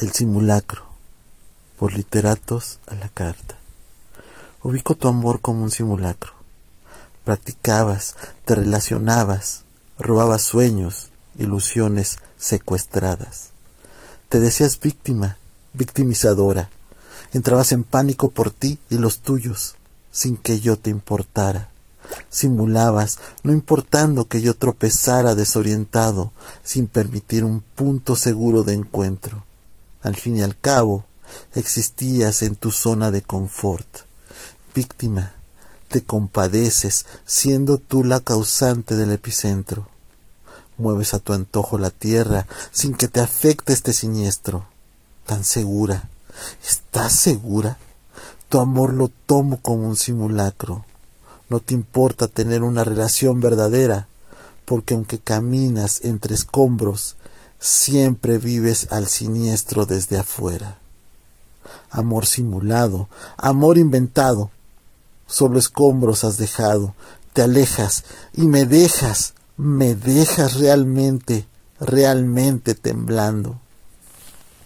El simulacro, por literatos a la carta. Ubico tu amor como un simulacro. Practicabas, te relacionabas, robabas sueños, ilusiones secuestradas. Te decías víctima, victimizadora. Entrabas en pánico por ti y los tuyos, sin que yo te importara. Simulabas, no importando que yo tropezara desorientado, sin permitir un punto seguro de encuentro. Al fin y al cabo, existías en tu zona de confort. Víctima, te compadeces, siendo tú la causante del epicentro. Mueves a tu antojo la tierra sin que te afecte este siniestro. Tan segura, ¿estás segura? Tu amor lo tomo como un simulacro. No te importa tener una relación verdadera, porque aunque caminas entre escombros, siempre vives al siniestro desde afuera. Amor simulado, amor inventado, solo escombros has dejado, te alejas y me dejas, me dejas realmente, realmente temblando.